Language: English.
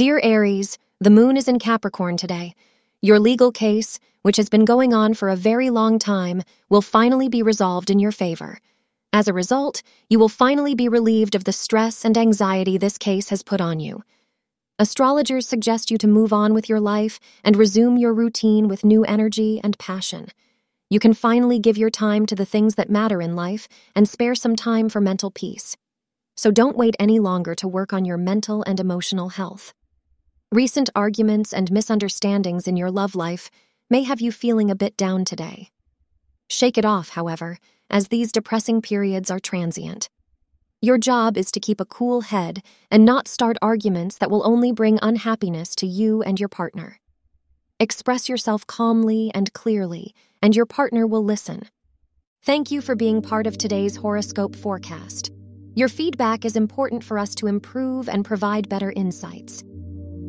Dear Aries, the moon is in Capricorn today. Your legal case, which has been going on for a very long time, will finally be resolved in your favor. As a result, you will finally be relieved of the stress and anxiety this case has put on you. Astrologers suggest you to move on with your life and resume your routine with new energy and passion. You can finally give your time to the things that matter in life and spare some time for mental peace. So don't wait any longer to work on your mental and emotional health. Recent arguments and misunderstandings in your love life may have you feeling a bit down today. Shake it off, however, as these depressing periods are transient. Your job is to keep a cool head and not start arguments that will only bring unhappiness to you and your partner. Express yourself calmly and clearly, and your partner will listen. Thank you for being part of today's horoscope forecast. Your feedback is important for us to improve and provide better insights.